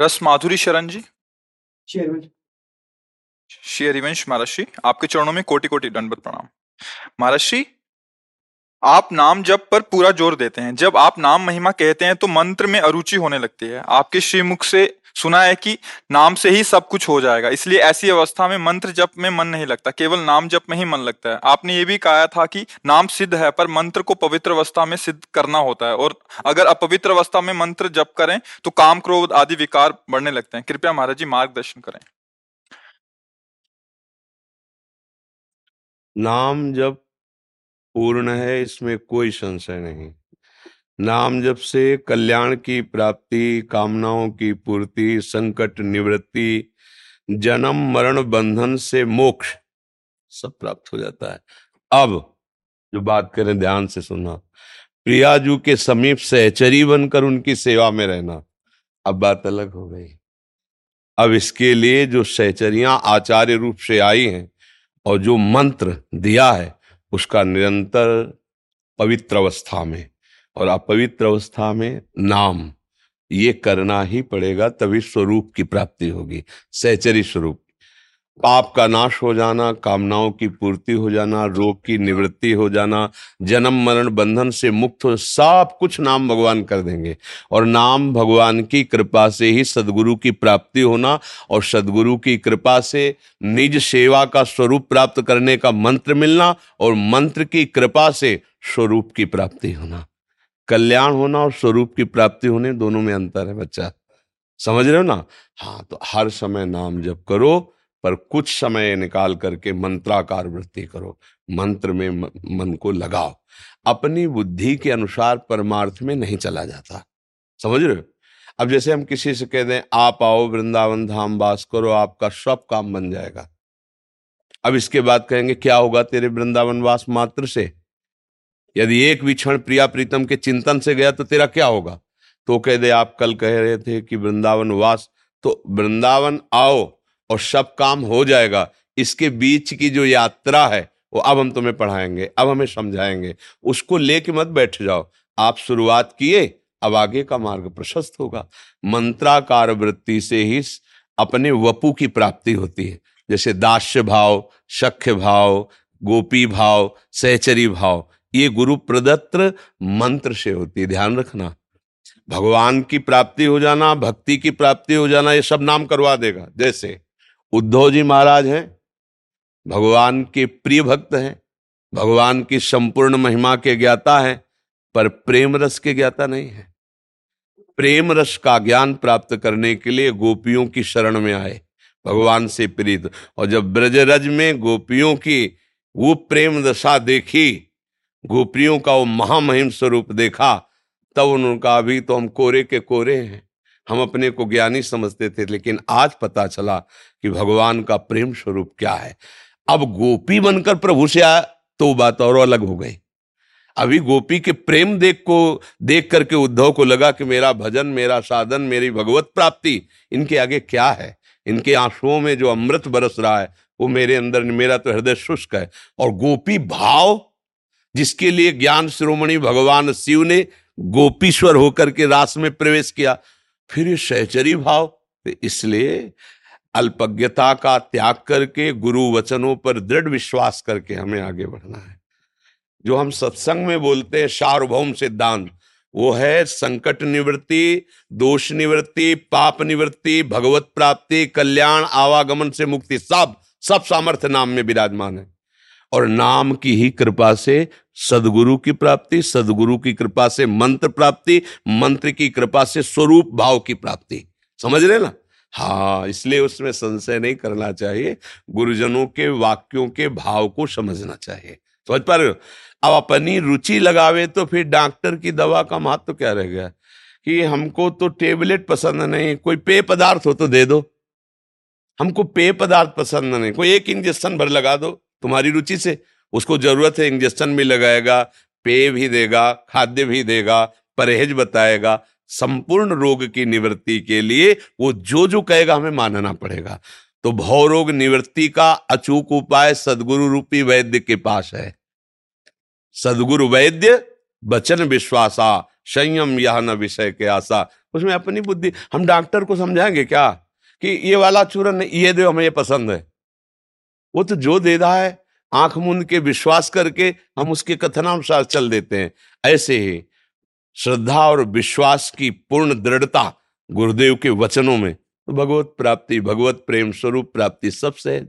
रस माधुरी शरण जी। श्री हरिवंश महर्षि आपके चरणों में कोटि कोटि दंडवत प्रणाम। महर्षि आप नाम जप पर पूरा ज़ोर देते हैं। जब आप नाम महिमा कहते हैं तो मंत्र में अरुचि होने लगती है। आपके श्रीमुख से सुना है कि नाम से ही सब कुछ हो जाएगा। इसलिए ऐसी अवस्था में मंत्र जप में मन नहीं लगता, केवल नाम जप में ही मन लगता है। आपने ये भी कहा था कि नाम सिद्ध है, पर मंत्र को पवित्र अवस्था में सिद्ध करना होता है। और अगर अपवित्र अवस्था में मंत्र जप करें तो काम क्रोध आदि विकार बढ़ने लगते हैं। कृपया महाराज जी मार्गदर्शन करें। नाम जब पूर्ण है, इसमें कोई संशय नहीं। नाम जप से कल्याण की प्राप्ति, कामनाओं की पूर्ति, संकट निवृत्ति, जन्म मरण बंधन से मोक्ष, सब प्राप्त हो जाता है। अब जो बात करें ध्यान से सुनना। प्रियाजू के समीप सहचरी बनकर उनकी सेवा में रहना। अब बात अलग हो गई। अब इसके लिए जो सहचरियाँ आचार्य रूप से आई हैं और जो मंत्र दिया है, उसका निरंतर पवित्र अवस्था में। और अपवित्र अवस्था में नाम, ये करना ही पड़ेगा, तभी स्वरूप की प्राप्ति होगी, सहचरी स्वरूप। पाप का नाश हो जाना, कामनाओं की पूर्ति हो जाना, रोग की निवृत्ति हो जाना, जन्म, मरण, बंधन से मुक्त हो, सब कुछ नाम भगवान कर देंगे। और नाम भगवान की कृपा से ही सदगुरु की प्राप्ति होना और सदगुरु की कृपा से निज सेवा का स्वरूप प्राप्त करने का मंत्र मिलना और मंत्र की कृपा से स्वरूप की प्राप्ति होना। कल्याण होना और स्वरूप की प्राप्ति होने दोनों में अंतर है बच्चा। समझ रहे हो ना? हाँ तो हर समय नाम जप करो, पर कुछ समय निकाल करके मंत्राकार वृत्ति करो। मंत्र में मन को लगाओ। अपनी बुद्धि के अनुसार परमार्थ में नहीं चला जाता। समझ रहे हो? अब जैसे हम किसी से कह दें, आप आओ वृंदावन धाम वास करो, आपका सब काम बन जाएगा। अब इसके बाद कहेंगे, क्या होगा तेरे वृंदावन वास मात्र से? यदि एक भी क्षण प्रिया प्रीतम के चिंतन से गया तो तेरा क्या होगा? तो कह दे, आप कल कह रहे थे कि वृंदावन वास तो वृंदावन आओ और सब काम हो जाएगा। इसके बीच की जो यात्रा है, वो अब हम तुम्हें पढ़ाएँगे, अब हमें समझाएँगे। उसको लेके मत बैठ जाओ। आप शुरुआत किए, अब आगे का मार्ग प्रशस्त होगा। मंत्राकार वृत्ति से ही अपने वपु की प्राप्ति होती है। जैसे दास्य भाव शख्य भाव, गोपी भाव, सहचरी भाव ये गुरु प्रदत्त मंत्र से होती है, ध्यान रखना। भगवान की प्राप्ति हो जाना, भक्ति की प्राप्ति हो जाना, ये सब नाम करवा देगा। जैसे उद्धव जी महाराज हैं, भगवान के प्रिय भक्त हैं, भगवान की संपूर्ण महिमा के ज्ञाता हैं, पर प्रेम रस के ज्ञाता नहीं है। प्रेम रस का ज्ञान प्राप्त करने के लिए गोपियों की शरण में आए, भगवान से प्रीत। और जब ब्रजरज में गोपियों की वो प्रेम दशा देखी गोपियों का वो महामहिम स्वरूप देखा, तब उन्होंने कहा, अभी तो हम कोरे के कोरे हैं। हम अपने को ज्ञानी समझते थे, लेकिन आज पता चला कि भगवान का प्रेम स्वरूप क्या है। अब गोपी बनकर प्रभु से आया तो बात और अलग हो गई। अभी गोपी के प्रेम देख को, देख करके उद्धव को लगा कि मेरा भजन, मेरा साधन, मेरी भगवत प्राप्ति, इनके आगे क्या है? इनके आंसुओं में जो अमृत बरस रहा है, वो मेरे अंदर, मेरा तो हृदय शुष्क है। और गोपी भाव जिसके लिए ज्ञान श्रोमणि भगवान शिव ने गोपीश्वर होकर के रास में प्रवेश किया। फिर सहचरी भाव तो इसलिए अल्पज्ञता का त्याग करके गुरु वचनों पर दृढ़ विश्वास करके हमें आगे बढ़ना है। जो हम सत्संग में बोलते हैं, सार्वभौम सिद्धांत, वो है संकट निवृत्ति, दोष निवृत्ति, पाप निवृत्ति, भगवत प्राप्ति, कल्याण, आवागमन से मुक्ति, सब सब सामर्थ्य नाम में विराजमान है। और नाम की ही कृपा से सदगुरु की प्राप्ति, सदगुरु की कृपा से मंत्र प्राप्ति, मंत्र की कृपा से स्वरूप भाव की प्राप्ति। समझ रहे ना? हाँ इसलिए उसमें संशय नहीं करना चाहिए। गुरुजनों के वाक्यों के भाव को समझना चाहिए। समझ पा रहे हो? अब अपनी रुचि लगावे तो फिर डॉक्टर की दवा का महत्व तो क्या रह गया? कि हमको तो टेबलेट पसंद नहीं, कोई पेय पदार्थ हो तो दे दो। हमको पेय पदार्थ पसंद नहीं, कोई एक इंजेक्शन भर लगा दो। तुम्हारी रुचि से। उसको ज़रूरत है इंजेक्शन भी लगाएगा, पेय भी देगा, खाद्य भी देगा, परहेज बताएगा। संपूर्ण रोग की निवृत्ति के लिए वो जो जो कहेगा हमें मानना पड़ेगा। तो भव रोग निवृत्ति का अचूक उपाय सदगुरु रूपी वैद्य के पास है। सदगुरु वैद्य, वचन विश्वासा, संयम यह न विषय के आशा। उसमें अपनी बुद्धि। हम डॉक्टर को समझाएँगे क्या? कि ये वाला चूरन, ये दो हमें ये पसंद है। वो तो जो दे रहा है, आँख मुंद के विश्वास करके हम उसके कथनानुसार चल देते हैं। ऐसे ही श्रद्धा और विश्वास की पूर्ण दृढ़ता गुरुदेव के वचनों में तो भगवत प्राप्ति, भगवत प्रेम स्वरूप प्राप्ति सबसे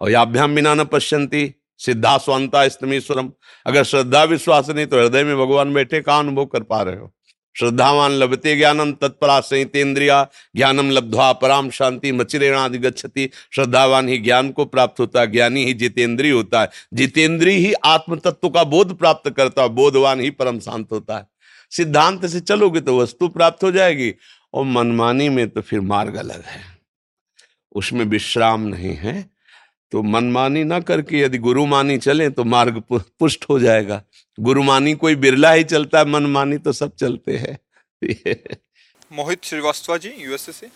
और याभ्याम बिना न पश्यंती सिद्धा स्वांता स्तमीश्वरम। अगर श्रद्धा विश्वास नहीं तो हृदय में भगवान बैठे का अनुभव कर पा रहे हो? श्रद्धावान लभते ज्ञानम तत्परा संहितेन्द्रिया ज्ञानम लब्ध्वा पराम शांति मचिरेणादि गच्छति श्रद्धावान ही ज्ञान को प्राप्त होता है, ज्ञानी ही जितेंद्रीय होता है। जितेंद्रीय ही आत्म तत्व का बोध प्राप्त करता है, बोधवान ही परम शांत होता है। सिद्धांत से चलोगे तो वस्तु प्राप्त हो जाएगी, और मनमानी में तो फिर मार्ग अलग है। उसमें विश्राम नहीं है तो मनमानी ना करके यदि गुरुमानी चले तो मार्ग पुष्ट हो जाएगा। गुरुमानी कोई बिरला ही चलता है मनमानी तो सब चलते हैं। मोहित श्रीवास्तव जी यूएसए से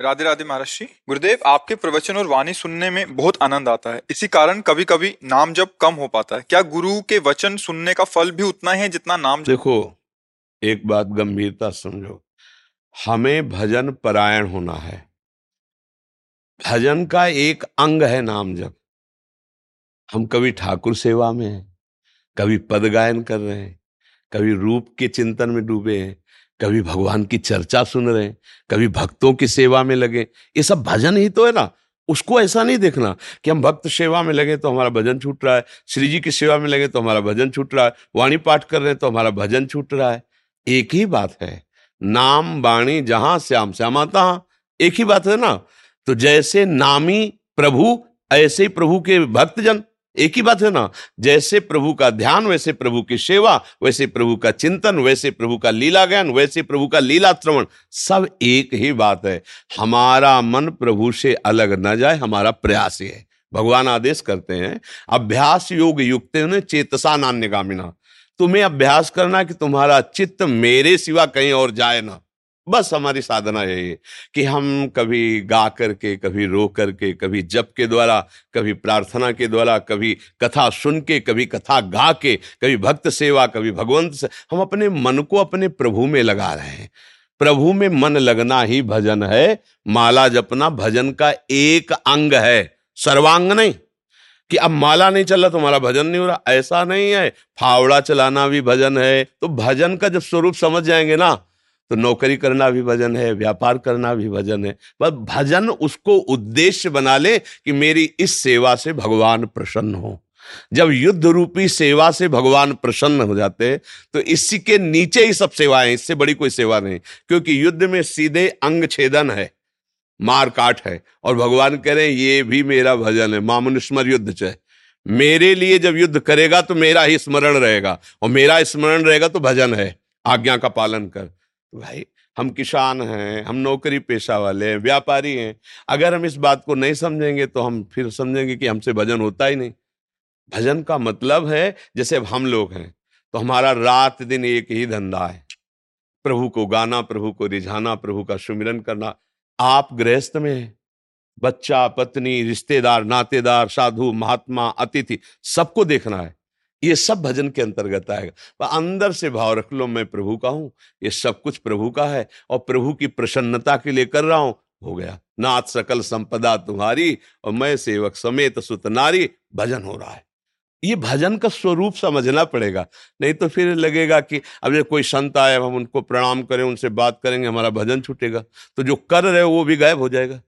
राधे राधे। महाराज जी। गुरुदेव आपके प्रवचन और वाणी सुनने में बहुत आनंद आता है। इसी कारण कभी कभी नाम जब कम हो पाता है। क्या गुरु के वचन सुनने का फल भी उतना है जितना नाम देखो एक बात गंभीरता समझो। हमें भजन परायण होना है। भजन का एक अंग है नाम जब हम कभी ठाकुर सेवा में हैं, कभी पद गायन कर रहे हैं, कभी रूप के चिंतन में डूबे हैं, कभी भगवान की चर्चा सुन रहे हैं, कभी भक्तों की सेवा में लगे ये सब भजन ही तो है ना। उसको ऐसा नहीं देखना कि हम भक्त सेवा में लगे तो हमारा भजन छूट रहा है, श्री जी की सेवा में लगे तो हमारा भजन छूट रहा है, वाणी पाठ कर रहे हैं तो हमारा भजन छूट रहा है। एक ही बात है, नाम, वाणी, जहाँ, श्याम श्यामाता एक ही बात है ना। तो जैसे नामी प्रभु, ऐसे ही प्रभु के भक्तजन, एक ही बात है ना, जैसे प्रभु का ध्यान, वैसे प्रभु की सेवा, वैसे प्रभु का चिंतन, वैसे प्रभु का लीला ज्ञान वैसे प्रभु का लीला श्रवण सब एक ही बात है। हमारा मन प्रभु से अलग न जाए, हमारा प्रयास ही है। भगवान आदेश करते हैं, अभ्यास योग युक्त चेतसा नान्य गामिना तुम्हें अभ्यास करना कि तुम्हारा चित्त मेरे सिवा कहीं और जाए ना। बस हमारी साधना यही है कि हम कभी गा करके, कभी रो करके, कभी जप के द्वारा, कभी प्रार्थना के द्वारा, कभी कथा सुन के, कभी कथा गा के, कभी भक्त सेवा, कभी भगवंत से, हम अपने मन को अपने प्रभु में लगा रहे हैं। प्रभु में मन लगना ही भजन है, माला जपना भजन का एक अंग है, सर्वांग नहीं। कि अब माला नहीं चल रहा, तुम्हारा भजन नहीं हो रहा, ऐसा नहीं है। फावड़ा चलाना भी भजन है तो भजन का जब स्वरूप समझ जाएँगे ना तो नौकरी करना भी भजन है, व्यापार करना भी भजन है। बस भजन उसको उद्देश्य बना ले कि मेरी इस सेवा से भगवान प्रसन्न हो। जब युद्ध रूपी सेवा से भगवान प्रसन्न हो जाते तो इसी के नीचे ही सब सेवाएँ, इससे बड़ी कोई सेवा नहीं। क्योंकि युद्ध में सीधे अंग छेदन है, मार काट है, और भगवान कह रहे हैं, ये भी मेरा भजन है मामुनुस्मर युद्ध चाहे मेरे लिए जब युद्ध करेगा तो मेरा ही स्मरण रहेगा, और मेरा स्मरण रहेगा तो भजन है। आज्ञा का पालन कर। भाई, हम किसान हैं, हम नौकरी पेशा वाले हैं, व्यापारी हैं। अगर हम इस बात को नहीं समझेंगे तो हम फिर समझेंगे कि हमसे भजन होता ही नहीं। भजन का मतलब है, जैसे हम लोग हैं तो हमारा रात दिन एक ही धंधा है। प्रभु को गाना, प्रभु को रिझाना, प्रभु का सुमिरन करना। आप गृहस्थ में हैं, बच्चा, पत्नी, रिश्तेदार, नातेदार, साधु, महात्मा, अतिथि, सबको देखना है। ये सब भजन के अंतर्गत आएगा। अंदर से भाव रख लो, मैं प्रभु का हूँ, ये सब कुछ प्रभु का है और प्रभु की प्रसन्नता के लिए कर रहा हूँ। हो गया। नाथ सकल संपदा तुम्हारी और मैं सेवक समेत सुत नारी, भजन हो रहा है। ये भजन का स्वरूप समझना पड़ेगा, नहीं तो फिर लगेगा कि अब जब कोई संत आए हम उनको प्रणाम करें, उनसे बात करेंगे, हमारा भजन छूटेगा। तो जो कर रहे हो, वो भी गायब हो जाएगा।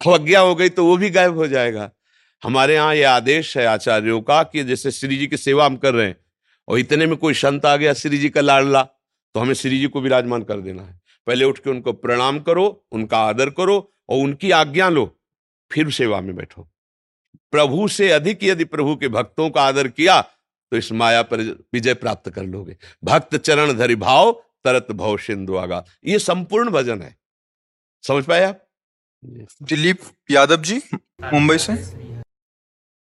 अवज्ञा हो गई तो वो भी गायब हो जाएगा। हमारे यहाँ ये आदेश है आचार्यों का कि जैसे श्री जी की सेवा हम कर रहे हैं, और इतने में कोई संत आ गया श्री जी का लाडला तो हमें श्री जी को विराजमान कर देना है। पहले उठ के उनको प्रणाम करो, उनका आदर करो, और उनकी आज्ञा लो, फिर सेवा में बैठो। प्रभु से अधिक यदि प्रभु के भक्तों का आदर किया तो इस माया पर विजय प्राप्त कर लोगे। भक्त चरण धरि भाव, तरत भव सिंधु आगा। ये संपूर्ण भजन है। समझ पाए आप? दिलीप यादव जी, मुंबई से?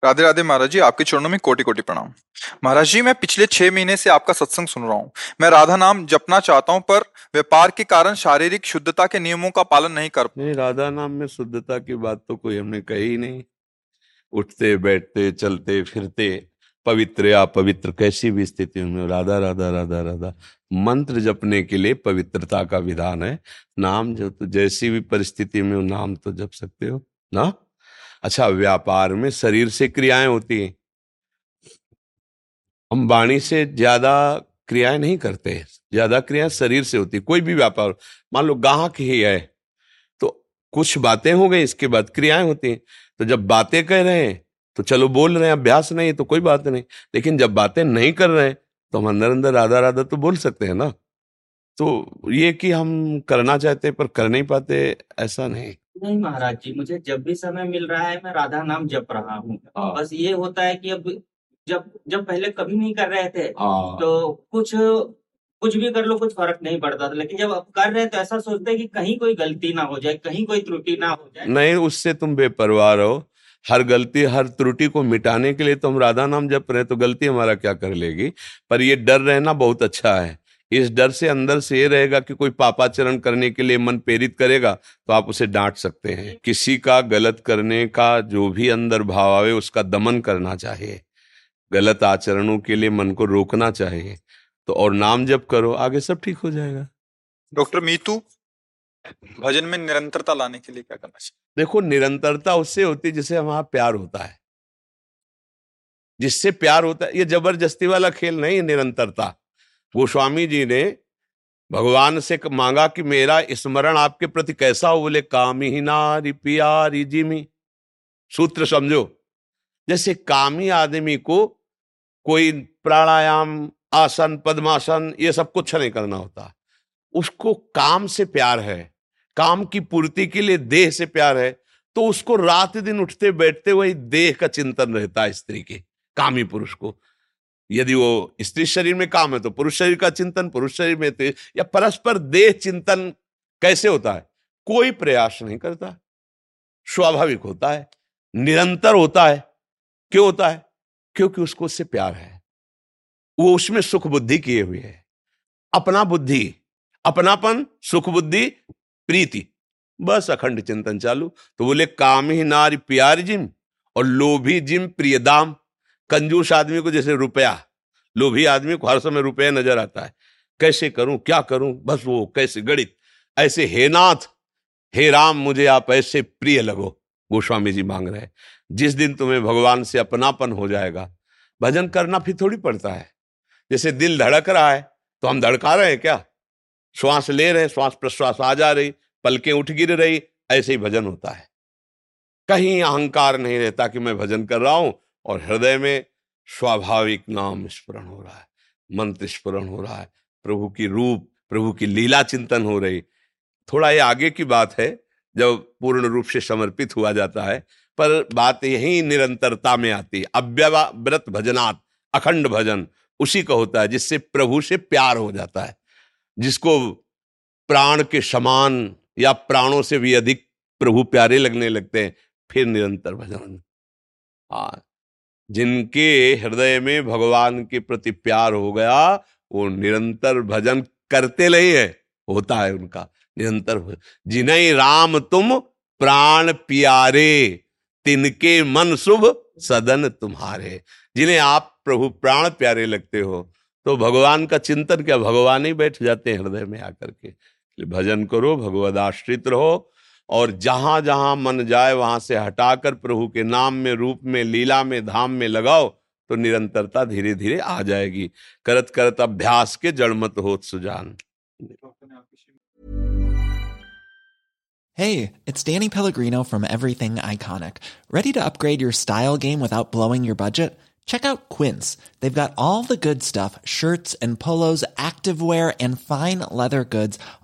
राधे राधे महाराज जी, आपके चरणों में कोटि कोटि प्रणाम। महाराज जी, मैं पिछले छह महीने से आपका सत्संग सुन रहा हूँ। मैं राधा नाम जपना चाहता हूँ, पर व्यापार के कारण शारीरिक शुद्धता के नियमों का पालन नहीं कर नहीं, राधा नाम में शुद्धता की बात तो कोई हमने कही नहीं। उठते, बैठते, चलते, फिरते, पवित्र या पवित्र कैसी भी स्थिति में राधा राधा राधा राधा, मंत्र जपने के लिए पवित्रता का विधान है। नाम जो तो जैसी भी परिस्थिति में नाम तो जप सकते हो, ना? अच्छा व्यापार में शरीर से क्रियाएँ होती हैं। हम वाणी से ज़्यादा क्रियाएँ नहीं करते ज़्यादा क्रियाएँ शरीर से होती कोई भी व्यापार। मान लो गाहक ही है तो कुछ बातें हो गई, इसके बाद क्रियाएँ होती हैं। तो जब बातें कह रहे हैं तो चलो बोल रहे हैं, अभ्यास नहीं तो कोई बात नहीं। लेकिन जब बातें नहीं कर रहे हैं तो हम अंदर अंदर राधा राधा तो बोल सकते हैं ना। तो ये कि हम करना चाहते पर कर नहीं पाते, ऐसा नहीं। नहीं महाराज जी मुझे जब भी समय मिल रहा है मैं राधा नाम जप रहा हूँ। हाँ। बस ये होता है कि अब जब जब पहले कभी नहीं कर रहे थे हाँ। तो कुछ कुछ भी कर लो कुछ फ़र्क नहीं पड़ता था। लेकिन जब अब कर रहे हैं तो ऐसा सोचते हैं कि कहीं कोई गलती ना हो जाए कहीं कोई त्रुटि ना हो जाए। नहीं उससे तुम बेपरवाह रहो। हर गलती हर त्रुटि को मिटाने के लिए तो हम राधा नाम जप रहे तो गलती हमारा क्या कर लेगी? पर ये डर रहना बहुत अच्छा है। इस डर से अंदर से ये रहेगा कि कोई पापाचरण करने के लिए मन प्रेरित करेगा तो आप उसे डांट सकते हैं। किसी का गलत करने का जो भी अंदर भाव आवे उसका दमन करना चाहिए गलत आचरणों के लिए मन को रोकना चाहिए तो और नाम जप करो आगे सब ठीक हो जाएगा। डॉक्टर मीतू भजन में निरंतरता लाने के लिए क्या करना चाहिए? देखो निरंतरता उससे होती है जिससे हमारा प्यार होता है। जिससे प्यार होता है ये ज़बरदस्ती वाला खेल नहीं है निरंतरता। गोस्वामी जी ने भगवान से मांगा कि मेरा स्मरण आपके प्रति कैसा हो? बोले, कामी ही नारी पियारी जिमी। सूत्र समझो। जैसे कामी आदमी को कोई प्राणायाम, आसन, पद्मासन, ये सब कुछ नहीं करना होता। उसको काम से प्यार है। काम की पूर्ति के लिए देह से प्यार है। तो उसको रात दिन उठते बैठते वही देह का चिंतन रहता है स्त्री के, कामी पुरुष को। यदि वो स्त्री शरीर में काम है तो पुरुष शरीर का चिंतन, पुरुष शरीर में तो या परस्पर देह चिंतन कैसे होता है? कोई प्रयास नहीं करता। स्वाभाविक होता है, निरंतर होता है। क्यों होता है? क्योंकि उसको उससे प्यार है। वो उसमें सुख बुद्धि किए हुए है। अपना बुद्धि, अपनापन, सुख बुद्धि, प्रीति, बस अखंड चिंतन चालू। तो बोले, काम ही नारी प्यार जिम और लोभी जिम प्रिय दाम। कंजूस आदमी को जैसे रुपया, लोभी आदमी को हर समय रुपया नज़र आता है। कैसे करूँ, क्या करूँ? बस वो कैसे गणित? ऐसे हे नाथ, हे राम, मुझे आप ऐसे प्रिय लगो गोस्वामी जी मांग रहे जिस दिन तुम्हें भगवान से अपनापन हो जाएगा, भजन करना फिर थोड़ी पड़ता है। जैसे दिल धड़क रहा है तो हम धड़का रहे हैं क्या? श्वास ले रहे हैं, श्वास प्रश्वास आ जा रही, पलकें उठ गिर रही, ऐसे ही भजन होता है। कहीं अहंकार नहीं रहता कि मैं भजन कर रहा हूँ और हृदय में स्वाभाविक नाम स्मरण हो रहा है, मंत्र स्मरण हो रहा है, प्रभु की रूप, प्रभु की लीला चिंतन हो रही। थोड़ा ये आगे की बात है, जब पूर्ण रूप से समर्पित हुआ जाता है, पर बात यही निरंतरता में आती है। अव्यवृत भजनात्, अखंड भजन, उसी का होता है, जिससे प्रभु से प्यार हो जाता है। जिसको प्राण के समान या प्राणों से भी अधिक प्रभु प्यारे लगने लगते हैं, फिर निरंतर भजन। हाँ जिनके हृदय में भगवान के प्रति प्यार हो गया, वो निरंतर भजन करते नहीं है, होता है उनका, निरंतर जिन्हें राम तुम प्राण प्यारे, तिनके मन शुभ सदन तुम्हारे। जिन्हें आप प्रभु प्राण प्यारे लगते हो तो भगवान का चिंतन क्या, भगवान ही बैठ जाते हैं हृदय में आकर के भजन करो भगवद आश्रित रहो और जहाँ जहाँ मन जाए वहाँ से हटाकर प्रभु के नाम में रूप में लीला में धाम में लगाओ तो निरंतरता धीरे धीरे आ जाएगी करत करत अभ्यास के जड़मत हो Sujan Hey, it's Danny Pellegrino from Everything Iconic. Ready to upgrade your style game without blowing your budget? Check out Quince. They've got all the good stuff shirts and polos, activewear, and fine leather goods,